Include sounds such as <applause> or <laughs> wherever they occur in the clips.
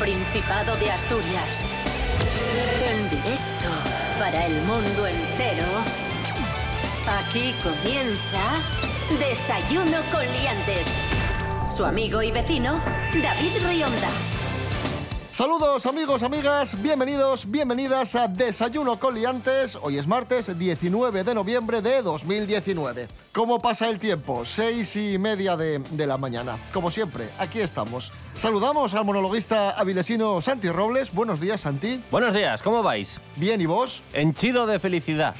Principado de Asturias. En directo para el mundo entero. Aquí comienza Desayuno con Liantes. Su amigo y vecino, David Rionda. Saludos amigos, amigas, bienvenidos, bienvenidas a Desayuno con Liantes. Hoy es martes 19 de noviembre de 2019. ¿Cómo pasa el tiempo? Seis y media de, de la mañana. Como siempre, aquí estamos. Saludamos al monologuista avilesino Santi Robles. Buenos días, Santi. Buenos días, ¿cómo vais? Bien, ¿y vos? Henchido de felicidad.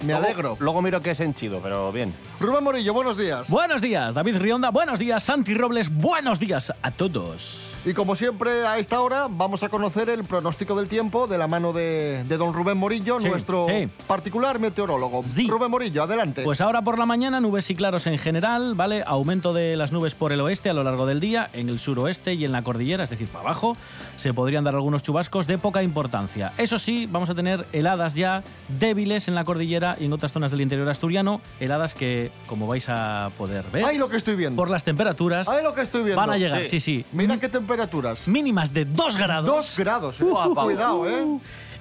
Me Luego- alegro. Luego miro que es henchido, pero bien. Rubén Morillo, buenos días. Buenos días, David Rionda. Buenos días, Santi Robles. Buenos días a todos. Y como siempre, a esta hora vamos a conocer el pronóstico del tiempo de la mano de, de don Rubén Morillo, Sí, nuestro sí. particular meteorólogo. Sí. Rubén Morillo, adelante. Pues ahora por la mañana nubes y claros en general, ¿vale? Aumento de las nubes por el oeste a lo largo del día, en el suroeste y en la cordillera, es decir, para abajo, se podrían dar algunos chubascos de poca importancia. Eso sí, vamos a tener heladas ya débiles en la cordillera y en otras zonas del interior asturiano, heladas que, como vais a poder ver, ¡Ay, lo que estoy viendo! por las temperaturas, ¡Ay, lo que estoy viendo! van a llegar, Sí. sí, sí, Mira qué temperaturas. mínimas de 2 grados Dos grados. eh. Guapa. Cuidado, ¿eh?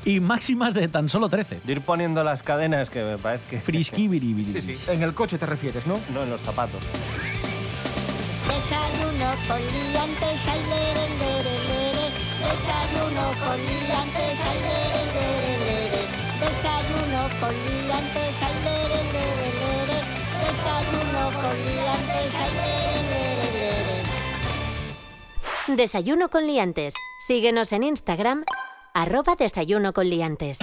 y máximas de tan solo 13. De ir poniendo las cadenas que me parece que... Frisquibiribiri. Sí, sí. En el coche te refieres, ¿no? No, en los zapatos. Desayuno con liantes, ay, lere, lere, lere. Desayuno con liantes, ay, lere, lere, lere. Desayuno con liantes, ay, lere. Desayuno con liantes. Desayuno con liantes. Síguenos en Instagram, arroba desayuno con liantes.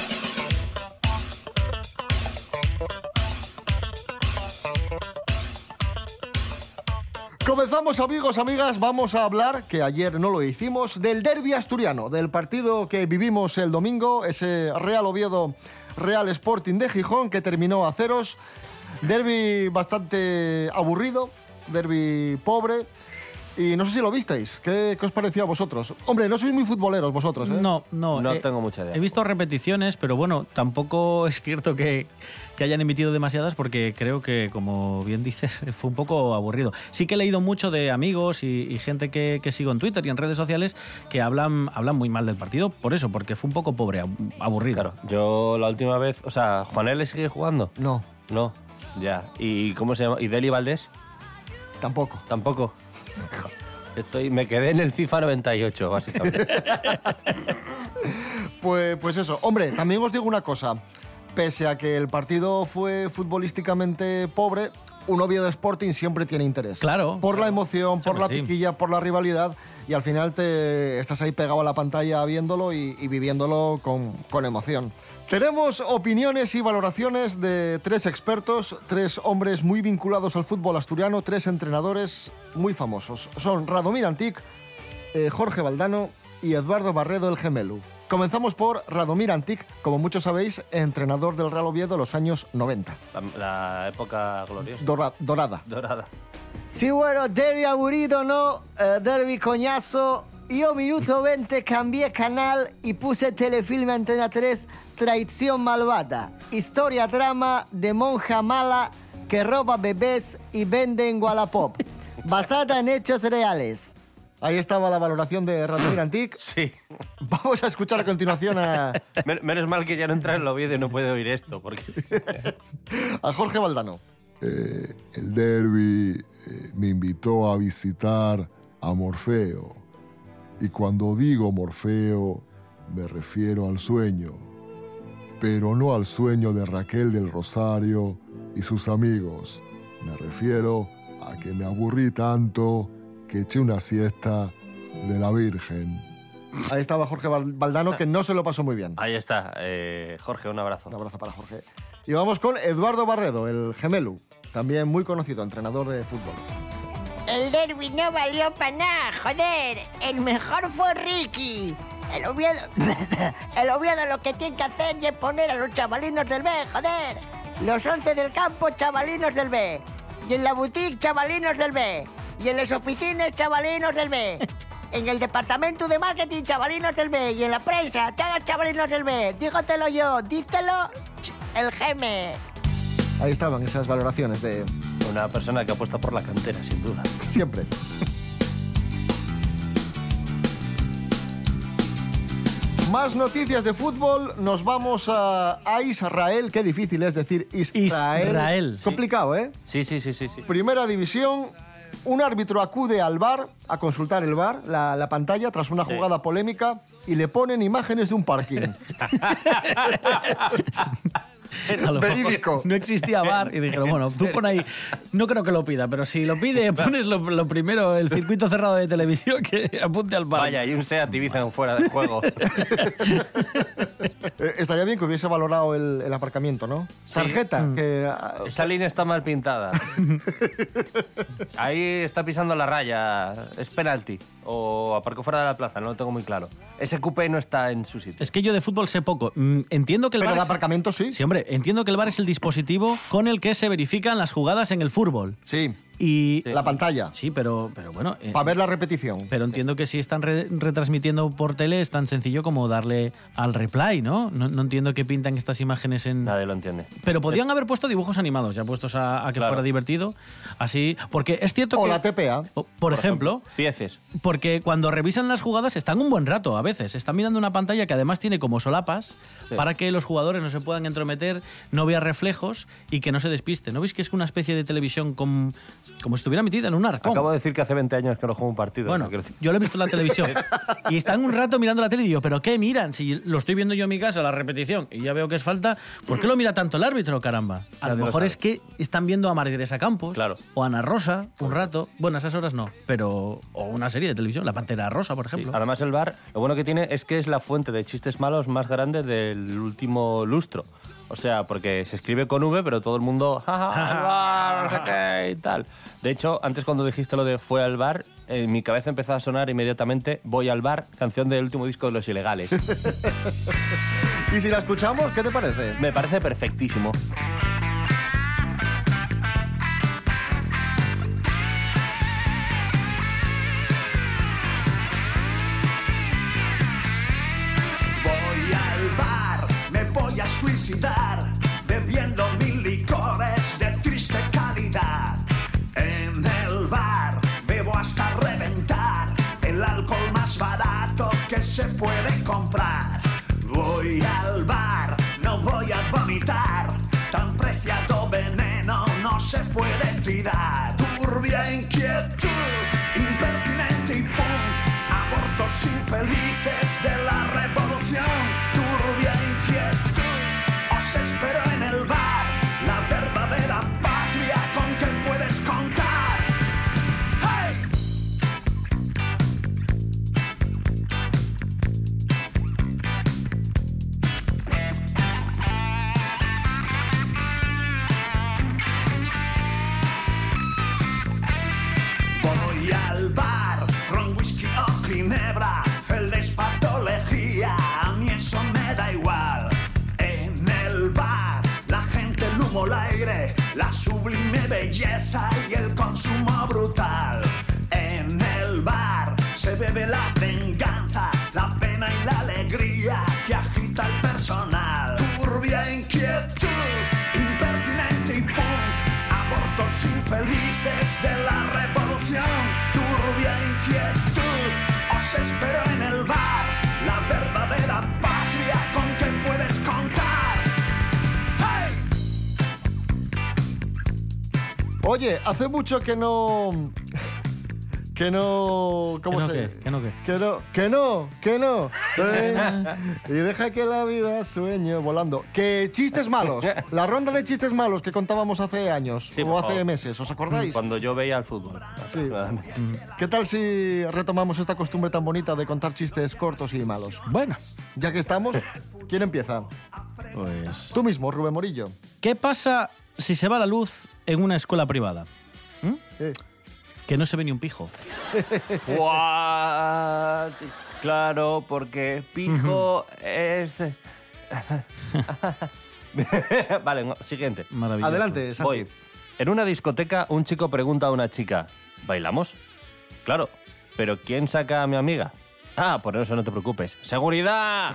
Comenzamos, amigos, amigas. Vamos a hablar, que ayer no lo hicimos, del derby asturiano, del partido que vivimos el domingo, ese Real Oviedo Real Sporting de Gijón que terminó a ceros. Derby bastante aburrido, derby pobre. Y no sé si lo visteis. ¿Qué, qué os pareció a vosotros? Hombre, no sois muy futboleros vosotros, ¿eh? No, no. No eh, tengo mucha idea. He visto repeticiones, pero bueno, tampoco <laughs> es cierto que, que hayan emitido demasiadas porque creo que, como bien dices, <laughs> fue un poco aburrido. Sí que he leído mucho de amigos y, y gente que, que sigo en Twitter y en redes sociales que hablan, hablan muy mal del partido por eso, porque fue un poco pobre, ab- aburrido. Claro, yo la última vez... O sea, ¿Juanel sigue jugando? No, No, ya. ¿Y cómo se llama? ¿Y Deli Valdés? tampoco. Tampoco. Estoy, me quedé en el FIFA 98, básicamente. <laughs> Pues, pues eso. Hombre, también os digo una cosa. Pese a que el partido fue futbolísticamente pobre, un Oviedo Sporting siempre tiene interés. Claro, Por la emoción, por Siempre la sí. piquilla, por la rivalidad. Y al final te estás ahí pegado a la pantalla viéndolo y, y viviéndolo con, con emoción. Tenemos opiniones y valoraciones de tres expertos, tres hombres muy vinculados al fútbol asturiano, tres entrenadores muy famosos. Son Radomir Antic, eh, Jorge Valdano y Eduardo Barredo el Gemelu. Comenzamos por Radomir Antic, como muchos sabéis, entrenador del Real Oviedo en los años 90. La, la época gloriosa. Dora- dorada. Dorada. Sí, bueno, derby aburrido, ¿no? Eh, derby coñazo. Yo minuto 20 cambié canal y puse telefilme Antena 3, Traición Malvada. Historia drama de monja mala que roba bebés y vende en Wallapop. <laughs> Basada en hechos reales. Ahí estaba la valoración de Radomir <laughs> Antic. Sí. Vamos a escuchar a continuación a, <laughs> Men- Menos mal que ya no entra en el Oviedo y no puede oír esto, porque... a Jorge Valdano. Eh, el derby eh, me invitó a visitar a Morfeo. Y cuando digo Morfeo, me refiero al sueño. Pero no al sueño de Raquel del Rosario y sus amigos. Me refiero a que me aburrí tanto que eché una siesta de la Virgen. Ahí estaba Jorge Val- Valdano, que no se lo pasó muy bien. Ahí está. Eh, Jorge, un abrazo. Un abrazo para Jorge. Y vamos con Eduardo Barredo, el Gemelu, también muy conocido, entrenador de fútbol. No valió para nada, joder. El mejor fue Ricky. El Oviedo... <coughs> El Oviedo lo que tiene que hacer es poner a los chavalinos del B, joder. Los 11 del campo, chavalinos del B. Y en la boutique, chavalinos del B. Y en las oficinas, chavalinos del B. <laughs> En el departamento de marketing, chavalinos del B. Y en la prensa, todos chavalinos del B. Dígotelo yo, dígtelo ch, el geme. Ahí estaban esas valoraciones de Una persona que apuesta por la cantera, sin duda. siempre. <laughs> Más noticias de fútbol. Nos vamos a, a Israel. Qué difícil es decir Israel. Israel, sí. Complicado, ¿eh? Sí, sí, sí, sí. sí. Primera división. Un árbitro acude al bar a consultar el bar, la, la pantalla, tras una jugada polémica y le ponen imágenes de un parking. <laughs> Verídico. No existía bar y dijeron, bueno, tú pon ahí, no creo que lo pida, pero si lo pide, <laughs> pones lo, lo primero, el circuito cerrado de televisión que apunte al bar. Vaya, y un Seat Ibiza fuera del juego. <laughs> Eh, estaría bien que hubiese valorado el, el aparcamiento, ¿no? Tarjeta, que ah, Esa línea está mal pintada. <laughs> Ahí está pisando la raya. Es penalti. O aparcó fuera de la plaza, no lo tengo muy claro. Ese coupé no está en su sitio. Es que yo de fútbol sé poco. Mm, Entiendo que el Pero bar es- aparcamiento sí. Sí, hombre, entiendo que el bar es el dispositivo con el que se verifican las jugadas en el fútbol. Sí, Y la pantalla. sí, pero, pero bueno. eh, Para ver la repetición. Pero entiendo que si están re- retransmitiendo por tele es tan sencillo como darle al replay, ¿no? No, no entiendo qué pintan estas imágenes en... Nadie lo entiende. Pero podían haber puesto dibujos animados, ya puestos a, a que Claro. fuera divertido. Así, porque es cierto O que... la TPA. o- por, ejemplo, Pieces. porque cuando revisan las jugadas están un buen rato a veces. Están mirando una pantalla que además tiene como solapas Sí. para que los jugadores no se puedan entrometer, no vea reflejos y que no se despiste. ¿No veis que es una especie de televisión con- como si estuviera metida en un arcón? Acabo de decir que hace 20 años que no juego un partido. Bueno, no yo lo he visto en la televisión. <laughs> y están un rato mirando la tele y digo, ¿pero qué miran? Si lo estoy viendo yo en mi casa, la repetición, y ya veo que es falta, ¿por qué lo mira tanto el árbitro, caramba? A Nadie lo lo mejor sabe. es que están viendo a María Teresa Campos Claro. o a Ana Rosa un rato. Bueno, a esas horas no, pero. O una serie de televisión, La Pantera Rosa, por Sí, ejemplo. Además, el bar, lo bueno que tiene es que es la fuente de chistes malos más grande del último lustro. O sea, porque se escribe con V, pero todo el mundo, "Ja, ja, <laughs> bar, no sé qué", y tal. De hecho, antes cuando dijiste lo de fue al bar, en mi cabeza empezó a sonar inmediatamente Voy al bar, canción del último disco de Los Ilegales. <laughs> Y si la escuchamos, ¿qué te parece? Me parece perfectísimo. Turbia inquietud, impertinente y punk, abortos infelices de belleza y el consumo brutal. En el bar se bebe la venganza, la pena y la alegría que agita el personal. Turbia inquietud, impertinente y punk, abortos infelices de la revolución. Turbia inquietud, os espero en el bar, Oye, hace mucho que no. Que no. ¿Cómo ¿Que no se qué? ¿Que no qué? Que no, que no, que no. Eh, y deja que la vida sueñe volando. Que chistes malos. La ronda de chistes malos que contábamos hace años Sí, o hace favor. meses, ¿os acordáis? Cuando yo veía el fútbol. Sí. ¿Qué tal si retomamos esta costumbre tan bonita de contar chistes cortos y malos? Bueno, Ya que estamos, ¿quién empieza? pues. Tú mismo, Rubén Morillo. ¿Qué pasa si se va la luz en una escuela privada? Eh, Que no se ve ni un pijo. <laughs> What? Claro, porque pijo es... <laughs> vale, no, siguiente. Maravilloso. adelante, Santi. Voy. En una discoteca, un chico pregunta a una chica, ¿bailamos? Claro, pero ¿quién saca a mi amiga? Ah, por eso no te preocupes. ¡Seguridad!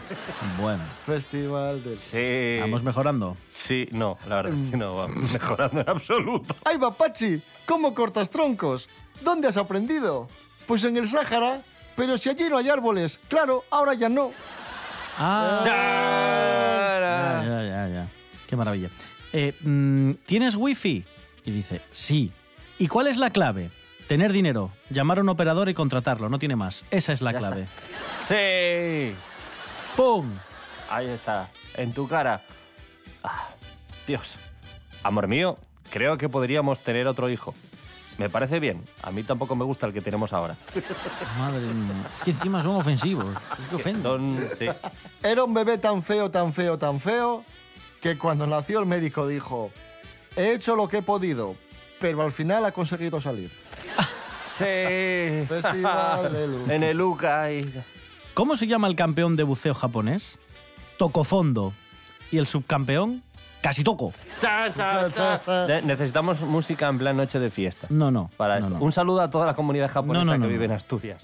Bueno, Festival de... Sí. vamos mejorando. Sí, no, la verdad es que no vamos mejorando en absoluto. <laughs> ¡Ay, Papachi! ¿Cómo cortas troncos? ¿Dónde has aprendido? Pues en el Sáhara. Pero si allí no hay árboles. Claro, ahora ya no. Ah, ya, ya, ya, ya. Qué maravilla. Eh, mm, ¿Tienes wifi? Y dice, sí. ¿Y cuál es la clave? Tener dinero, llamar a un operador y contratarlo, no tiene más. Esa es la Ya clave. ¡Sí! ¡Pum! Ahí está, en tu cara. Ah, Dios. Amor mío, creo que podríamos tener otro hijo. Me parece bien. A mí tampoco me gusta el que tenemos ahora. Madre mía. Es que encima son ofensivos. Es que ofenden. Son, sí. Era un bebé tan feo, tan feo, tan feo, que cuando nació el médico dijo, he hecho lo que he podido, pero al final ha conseguido salir. Sí. <laughs> Festival de Luz. En el UCA y... ¿Cómo se llama el campeón de buceo japonés? Tocofondo. ¿Y el subcampeón? Casi toco. Cha, cha, Cha, cha, cha. Ne- Necesitamos música en plan noche de fiesta. No, no. Para no, esto. no. Un saludo a toda la comunidad japonesa No, no, que no, vive en. Asturias.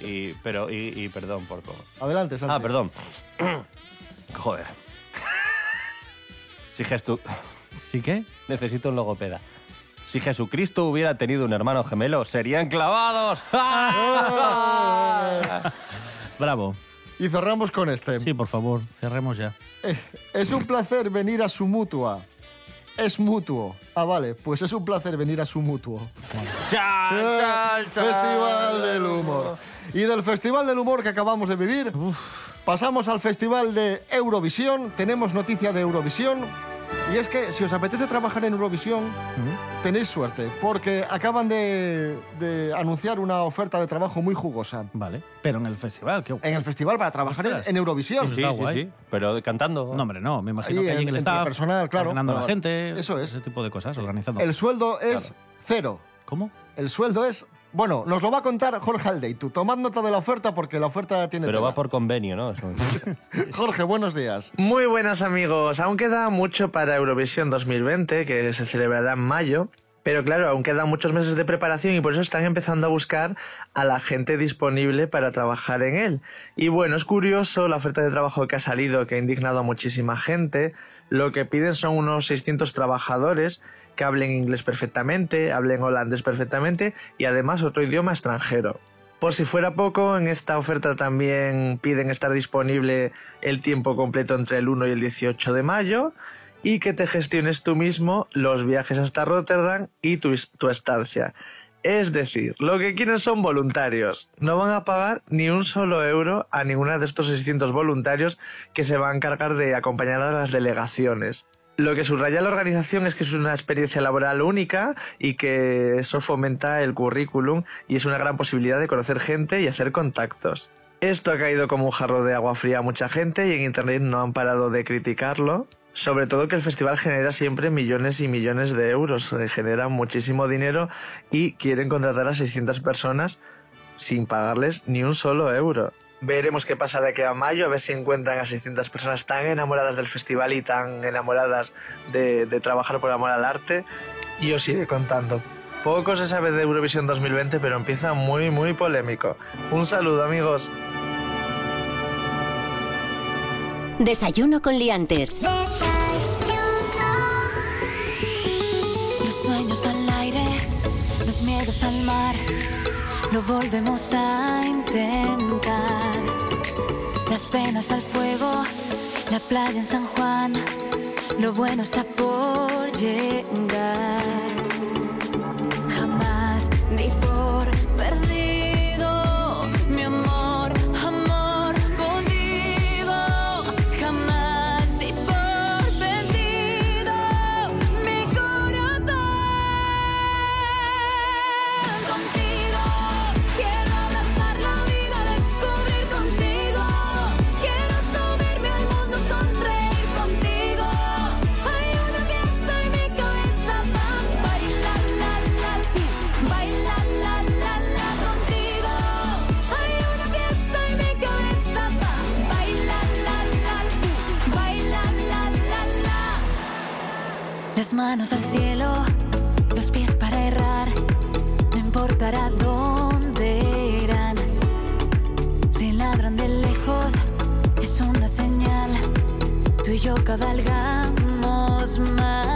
Y, pero, y, y perdón por todo. Adelante, Santi. Ah, perdón. <clears throat> Joder. <laughs> Si Jesu... ¿Sí qué? Necesito un logopeda. Si Jesucristo hubiera tenido un hermano gemelo, serían clavados. <laughs> Bravo. Y cerramos con este. Sí, por favor, cerremos ya. Eh, Es un placer venir a su mutua. Es mutuo. Ah, vale, pues es un placer venir a su mutuo. Chal, chal, chal. Festival del Humor. Y del Festival del Humor que acabamos de vivir, pasamos al Festival de Eurovisión. Tenemos noticia de Eurovisión. Y es que si os apetece trabajar en Eurovisión, tenéis suerte, porque acaban de, de anunciar una oferta de trabajo muy jugosa. Vale. Pero en el festival, ¿qué? En el festival para trabajar en, en Eurovisión. Sí, Está sí, guay. sí. Pero cantando. No, hombre, no. Me imagino Ahí, que hay en el staff. personal, claro. Ordenando a la gente. eso es. Ese tipo de cosas, organizando. El sueldo es cero. ¿Cómo? El sueldo es... Bueno, nos lo va a contar Jorge Aldeitu. Tomad nota de la oferta porque la oferta tiene Pero tela. va por convenio, ¿no? <laughs> Jorge, buenos días. Muy buenas amigos, aún queda mucho para Eurovisión 2020, que se celebrará en mayo, pero claro, aún quedan muchos meses de preparación y por eso están empezando a buscar a la gente disponible para trabajar en él. Y bueno, es curioso la oferta de trabajo que ha salido, que ha indignado a muchísima gente. Lo que piden son unos 600 trabajadores que hablen inglés perfectamente, hablen holandés perfectamente y además otro idioma extranjero. Por si fuera poco, en esta oferta también piden estar disponible el tiempo completo entre el 1 y el 18 de mayo y que te gestiones tú mismo los viajes hasta Rotterdam y tu, tu estancia. Es decir, lo que quieren son voluntarios. No van a pagar ni un solo euro a ninguna de estos 600 voluntarios que se van a encargar de acompañar a las delegaciones. Lo que subraya la organización es que es una experiencia laboral única y que eso fomenta el currículum y es una gran posibilidad de conocer gente y hacer contactos. Esto ha caído como un jarro de agua fría a mucha gente y en internet no han parado de criticarlo. Sobre todo que el festival genera siempre millones y millones de euros, eh, genera muchísimo dinero y quieren contratar a 600 personas sin pagarles ni un solo euro. Veremos qué pasa de aquí a mayo, a ver si encuentran a 600 personas tan enamoradas del festival y tan enamoradas de, de trabajar por amor al arte. Y os iré contando. Poco se sabe de Eurovisión 2020, pero empieza muy, muy polémico. Un saludo, amigos. Desayuno con liantes. Los sueños al aire, los miedos al mar, lo volvemos a intentar. Penas al fuego, la playa en San Juan, lo bueno está por llegar. Manos al cielo, los pies para errar, no importará dónde irán. Si ladran de lejos, es una señal, tú y yo cabalgamos más.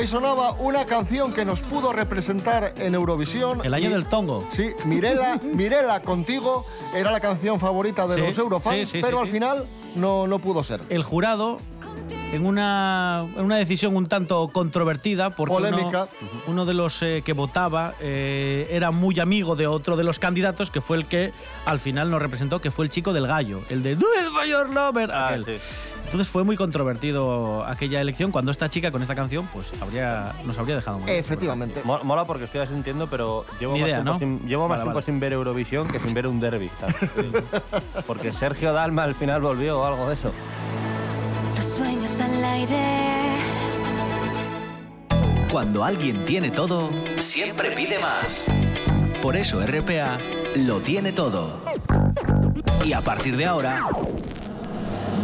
Ahí sonaba una canción que nos pudo representar en Eurovisión. El año Mi- del tongo. Sí, Mirela, <laughs> Mirela contigo era la canción favorita de Sí, los Eurofans, sí, sí, pero sí, al sí. final no, no pudo ser. El jurado, en una, en una decisión un tanto controvertida, porque uno- Polémica. Uno, de los eh, que votaba eh, era muy amigo de otro de los candidatos, que fue el que al final nos representó, que fue el chico del gallo, el de Do it for your lover. Ah, sí. Entonces fue muy controvertido aquella elección, cuando esta chica con esta canción pues habría, nos habría dejado muy Efectivamente. Mo- Mola porque estoy sintiendo, pero llevo Ni más, idea, tiempo, ¿no? sin, llevo más Vale, tiempo vale. sin ver Eurovisión que sin ver un derby. <laughs> Porque Sergio Dalma al final volvió o algo de eso. Los sueños al aire. Cuando alguien tiene todo, siempre pide más. Por eso RPA lo tiene todo. Y a partir de ahora,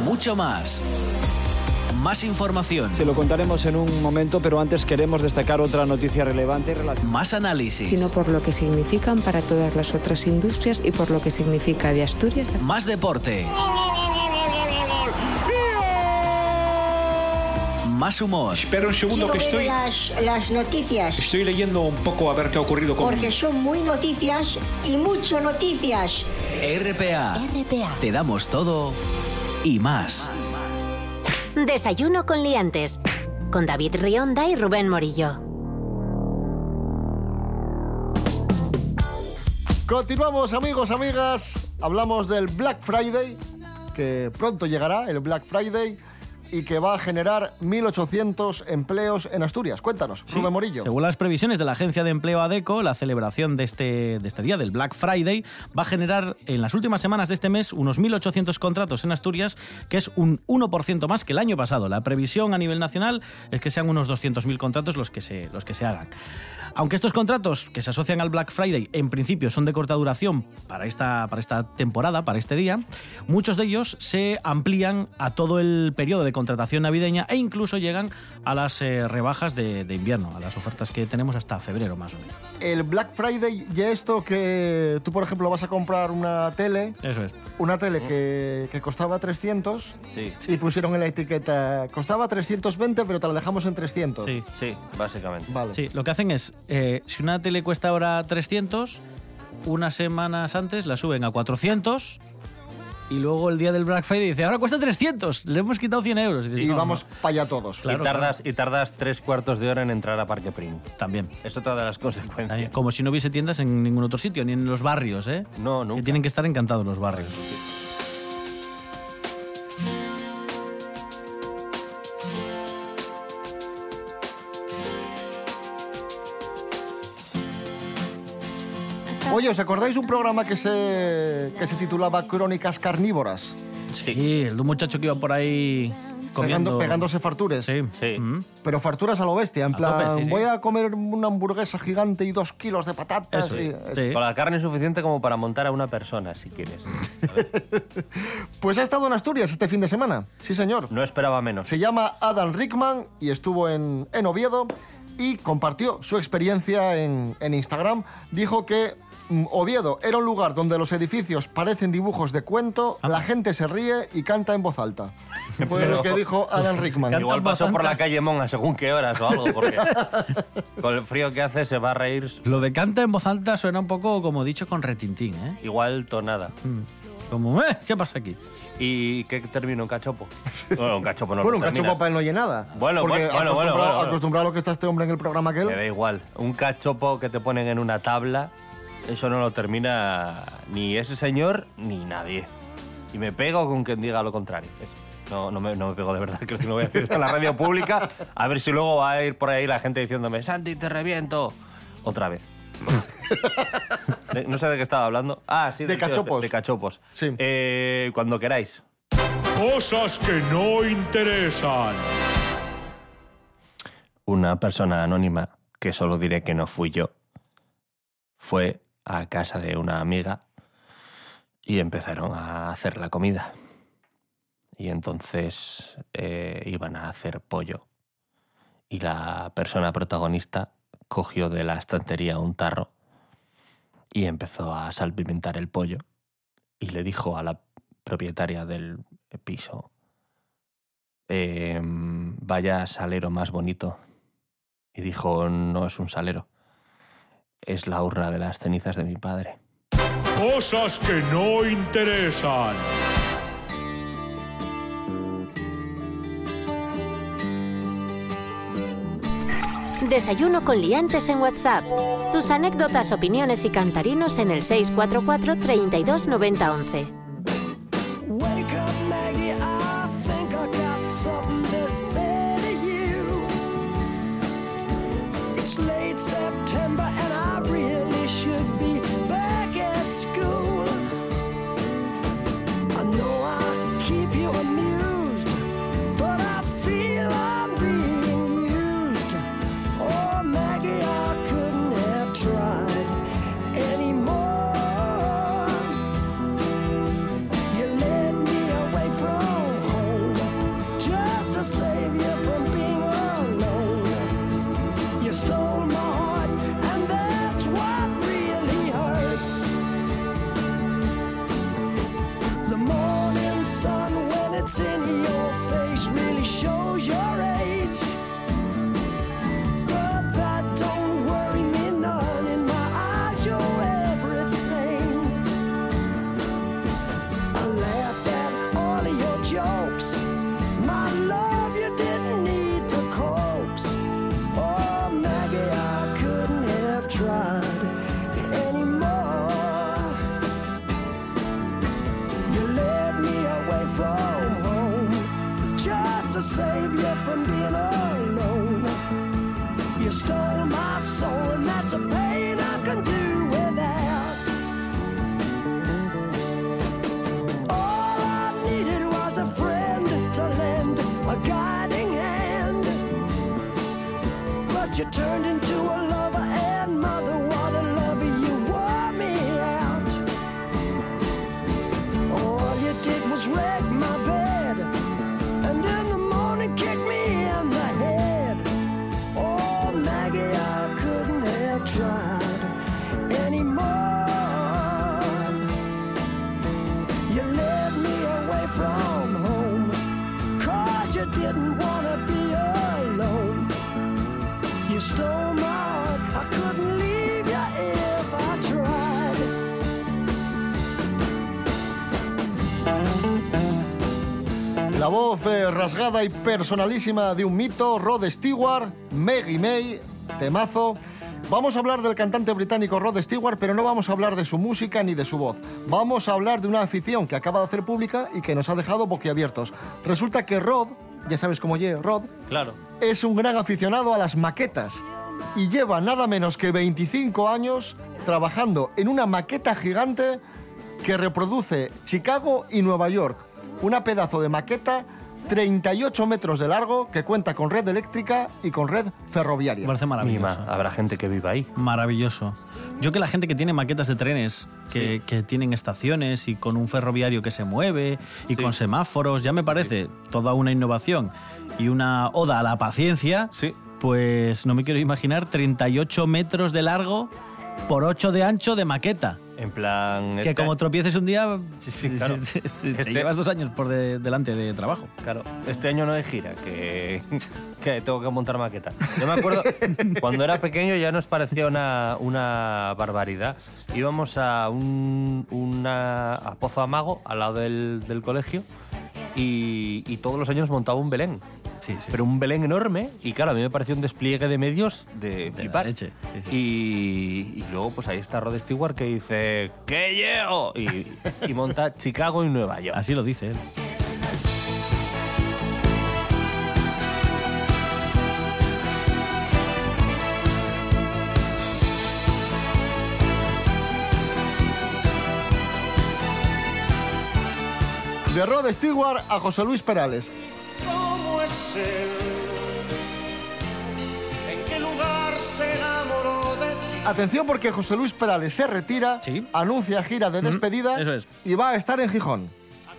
mucho más. Más información. Se lo contaremos en un momento, pero antes queremos destacar otra noticia relevante. Más análisis. sino por lo que significan para todas las otras industrias y por lo que significa de Asturias. Más deporte. Más humor. Espera un segundo que estoy, las, las noticias, estoy leyendo un poco a ver qué ha ocurrido con... porque son muy noticias y mucho noticias. RPA. RPA. Te damos todo y más. Desayuno con liantes. Con David Rionda y Rubén Morillo. Continuamos, amigos, amigas. Hablamos del Black Friday, que pronto llegará, el Black Friday, y que va a generar 1.800 empleos en Asturias. Cuéntanos, Rubén Morillo. Según las previsiones de la agencia de empleo ADECO, la celebración de este, de este día, del Black Friday, va a generar en las últimas semanas de este mes unos 1.800 contratos en Asturias, que es un 1% más que el año pasado. La previsión a nivel nacional es que sean unos 200.000 contratos los que, se, los que se hagan. Aunque estos contratos que se asocian al Black Friday en principio son de corta duración para esta, para esta temporada, para este día, muchos de ellos se amplían a todo el periodo de contratación navideña e incluso llegan a las eh, rebajas de, de invierno, a las ofertas que tenemos hasta febrero más o menos. El Black Friday y esto que tú, por ejemplo, vas a comprar una tele, Eso es. una tele que, que costaba 300 Sí. y pusieron en la etiqueta, costaba 320, pero te la dejamos en 300. Sí. Sí, básicamente. Vale. Sí, lo que hacen es, eh, si una tele cuesta ahora 300, unas semanas antes la suben a 400 y luego el día del Black Friday dice, ahora cuesta 300, le hemos quitado 100 euros. dices, Y "No, no". vamos para allá todos. Claro, y, tardas, y tardas tres cuartos de hora en entrar a Parque Prim. También. Es otra de las consecuencias. Como si no hubiese tiendas en ningún otro sitio, ni en los barrios, ¿eh? No, nunca. Que tienen que estar encantados los barrios. Oye, ¿os acordáis un programa que se, que se titulaba Crónicas Carnívoras? Sí, el de un muchacho que iba por ahí comiendo... Pegando- pegándose fartures. Sí. Sí. Mm. Pero farturas a lo bestia, en A plan, tope, sí, sí. voy a comer una hamburguesa gigante y dos kilos de patatas. Eso y- es. Sí. Con la carne suficiente como para montar a una persona, si quieres. <laughs> Pues ha estado en Asturias este fin de semana, sí señor. No esperaba menos. Se llama Adam Rickman y estuvo en, en Oviedo y compartió su experiencia en, en Instagram. Dijo que mm, Oviedo era un lugar donde los edificios parecen dibujos de cuento, la gente se ríe y canta en voz alta. Fue lo que dijo Adam Rickman. Igual pasó por la calle Monga según qué horas o algo, porque <laughs> con el frío que hace se va a reír Lo de canta en voz alta suena un poco como dicho con retintín, ¿eh? igual tonada. Como, "Eh, ¿qué pasa aquí? ¿Y qué término? ¿Un cachopo? Bueno, un cachopo no Bueno, lo un cacho terminas. papá no oye nada. Bueno, Porque bueno, bueno, acostumbrado, bueno, bueno. acostumbrado a lo que está este hombre en el programa que Me da igual. Un cachopo que te ponen en una tabla, eso no lo termina ni ese señor ni nadie. Y me pego con quien diga lo contrario. Es- no, no, me, no me pego de verdad, <laughs> creo que no voy a decir esto en la radio pública. A ver si luego va a ir por ahí la gente diciéndome, Santi, te reviento. Otra vez. <laughs> De- no sé de qué estaba hablando. Ah, sí, De este, cachopos. De cachopos. Sí. Eh, cuando queráis. Cosas que no interesan. Una persona anónima, que solo diré que no fui yo, fue a casa de una amiga y empezaron a hacer la comida. Y entonces eh, iban a hacer pollo. Y la persona protagonista cogió de la estantería un tarro y empezó a salpimentar el pollo. Y le dijo a la propietaria del piso, "Em, vaya salero más bonito Y dijo, no es un salero, es la urna de las cenizas de mi padre. Cosas que no interesan. Desayuno con liantes en WhatsApp. Tus anécdotas, opiniones y cantarinos en el 644 32 90 11. Wake up, Maggie. It's a pain. La voz eh, rasgada y personalísima de un mito, Rod Stewart, Maggie May, temazo. Vamos a hablar del cantante británico Rod Stewart, pero no vamos a hablar de su música ni de su voz. Vamos a hablar de una afición que acaba de hacer pública y que nos ha dejado boquiabiertos. Resulta que Rod, ya sabes cómo oye Rod, Claro. es un gran aficionado a las maquetas y lleva nada menos que 25 años trabajando en una maqueta gigante que reproduce Chicago y Nueva York. Una pedazo de maqueta 38 metros de largo que cuenta con red eléctrica y con red ferroviaria. Me parece maravilloso. Mima, habrá gente que viva ahí. Maravilloso. Yo que la gente que tiene maquetas de trenes, que, que tienen estaciones y con un ferroviario que se mueve y con semáforos, ya me parece toda una innovación y una oda a la paciencia, pues no me quiero imaginar 38 metros de largo por 8 de ancho de maqueta. En plan... Que este- como tropieces un día, Sí, sí, claro. te, <laughs> te Este- llevas dos años por de- delante de trabajo. Claro, este año no de gira, que, <laughs> que tengo que montar maqueta. Yo me acuerdo, <laughs> cuando era pequeño ya nos parecía una, una barbaridad. Íbamos a un una, a Pozo Amago, al lado del, del colegio, y, y todos los años montaba un Belén. Pero un Belén enorme, y claro, a mí me pareció un despliegue de medios de flipar. Y, y luego, pues ahí está Rod Stewart que dice, ¡Que llego! Y, y monta Chicago y Nueva York. Así lo dice él. De Rod Stewart a José Luis Perales. ¿Cómo es él? ¿En qué lugar se enamoró de ti? Atención porque José Luis Perales se retira, anuncia gira de despedida eso es. y va a estar en Gijón.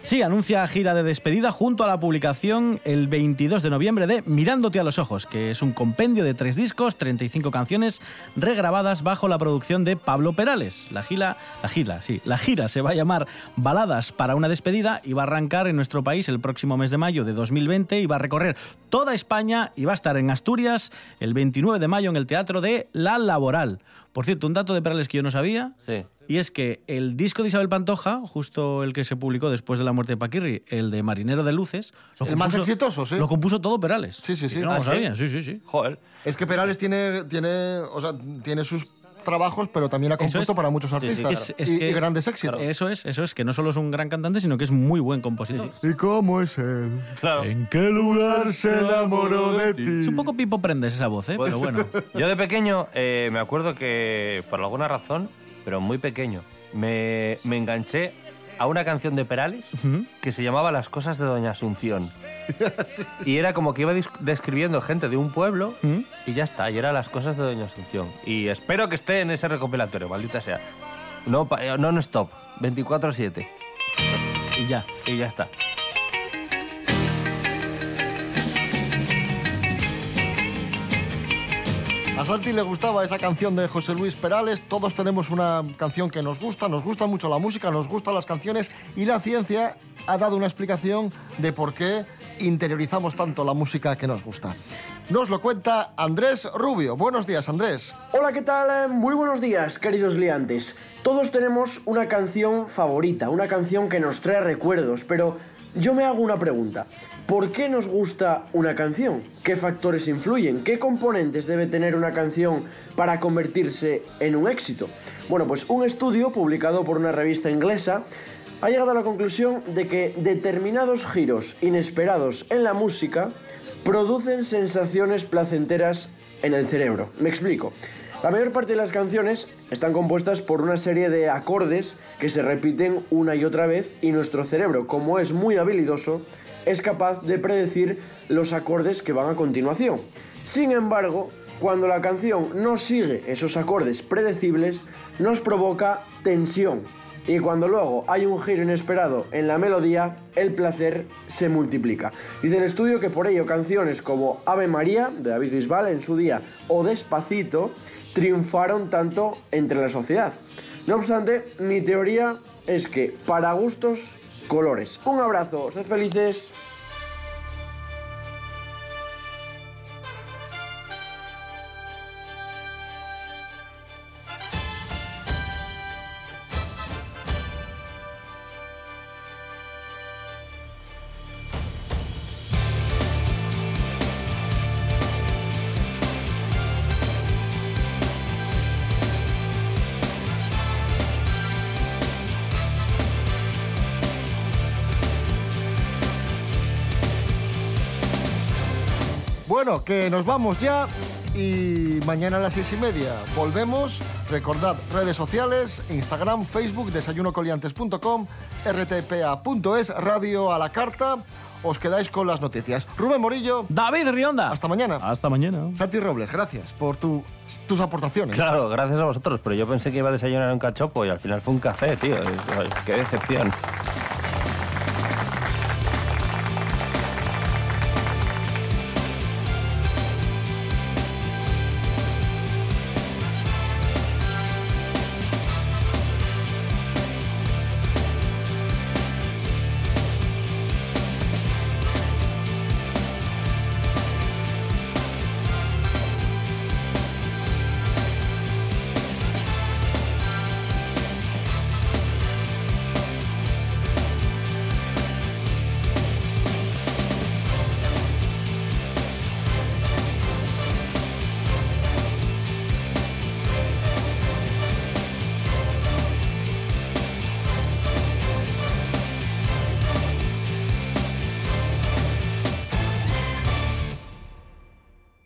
Sí, anuncia gira de despedida junto a la publicación el 22 de noviembre de Mirándote a los ojos, que es un compendio de tres discos, 35 canciones regrabadas bajo la producción de Pablo Perales. La gira, la gira, sí, la gira se va a llamar Baladas para una despedida y va a arrancar en nuestro país el próximo mes de mayo de 2020 y va a recorrer toda España y va a estar en Asturias el 29 de mayo en el Teatro de La Laboral. Por cierto, un dato de Perales que yo no sabía. Sí. Y es que el disco de Isabel Pantoja, justo el que se publicó después de la muerte de Paquirri, el de Marinero de Luces, lo El más exitoso, sí. Lo compuso todo Perales. Sí, sí, sí. Y No Ah, lo ¿sí? sabía, sí, sí, sí. Joder. Es que Perales tiene, tiene, o sea, tiene sus trabajos, pero también ha compuesto es. para muchos Sí, sí. artistas Es- es y, que- y grandes éxitos. Eso es, eso es, que no solo es un gran cantante, sino que es muy buen compositor. ¿Y cómo es él? ¿En qué lugar se enamoró de ti? Es un poco Pipo Prendes esa voz, ¿eh? Pues, Pero bueno. <laughs> Yo de pequeño eh, me acuerdo que, por alguna razón, pero muy pequeño, me, me enganché a una canción de Perales que se llamaba Las cosas de Doña Asunción. <laughs> Y era como que iba describiendo gente de un pueblo y ya está, y era Las cosas de Doña Asunción. Y espero que esté en ese recopilatorio, maldita sea. No, eh, no, no stop, 24-7. Y ya. Y ya está. A Santi le gustaba esa canción de José Luis Perales. Todos tenemos una canción que nos gusta, nos gusta mucho la música, nos gustan las canciones y la ciencia ha dado una explicación de por qué interiorizamos tanto la música que nos gusta. Nos lo cuenta Andrés Rubio. Buenos días, Andrés. Hola, ¿qué tal? Eh, Muy buenos días, queridos liantes. Todos tenemos una canción favorita, una canción que nos trae recuerdos, pero yo me hago una pregunta. ¿Por qué nos gusta una canción? ¿Qué factores influyen? ¿Qué componentes debe tener una canción para convertirse en un éxito? Bueno, pues un estudio publicado por una revista inglesa ha llegado a la conclusión de que determinados giros inesperados en la música producen sensaciones placenteras en el cerebro. Me explico. La mayor parte de las canciones están compuestas por una serie de acordes que se repiten una y otra vez y nuestro cerebro, como es muy habilidoso, es capaz de predecir los acordes que van a continuación. Sin embargo, cuando la canción no sigue esos acordes predecibles, nos provoca tensión. Y cuando luego hay un giro inesperado en la melodía, el placer se multiplica. Dice el estudio que por ello canciones como Ave María, de David Bisbal en su día, o Despacito, triunfaron tanto entre la sociedad. No obstante, mi teoría es que para gustos, colores. Un abrazo, sed felices. Que nos vamos ya y mañana a las seis y media volvemos. Recordad redes sociales, Instagram, Facebook, desayunocoliantes.com, rtpa.es, radio a la carta. Os quedáis con las noticias. Rubén Morillo. David Rionda. Hasta mañana. Hasta mañana. Santi Robles, gracias por tu- tus aportaciones. Claro, gracias a vosotros, pero yo pensé que iba a desayunar un cachopo y al final fue un café, tío. Qué decepción.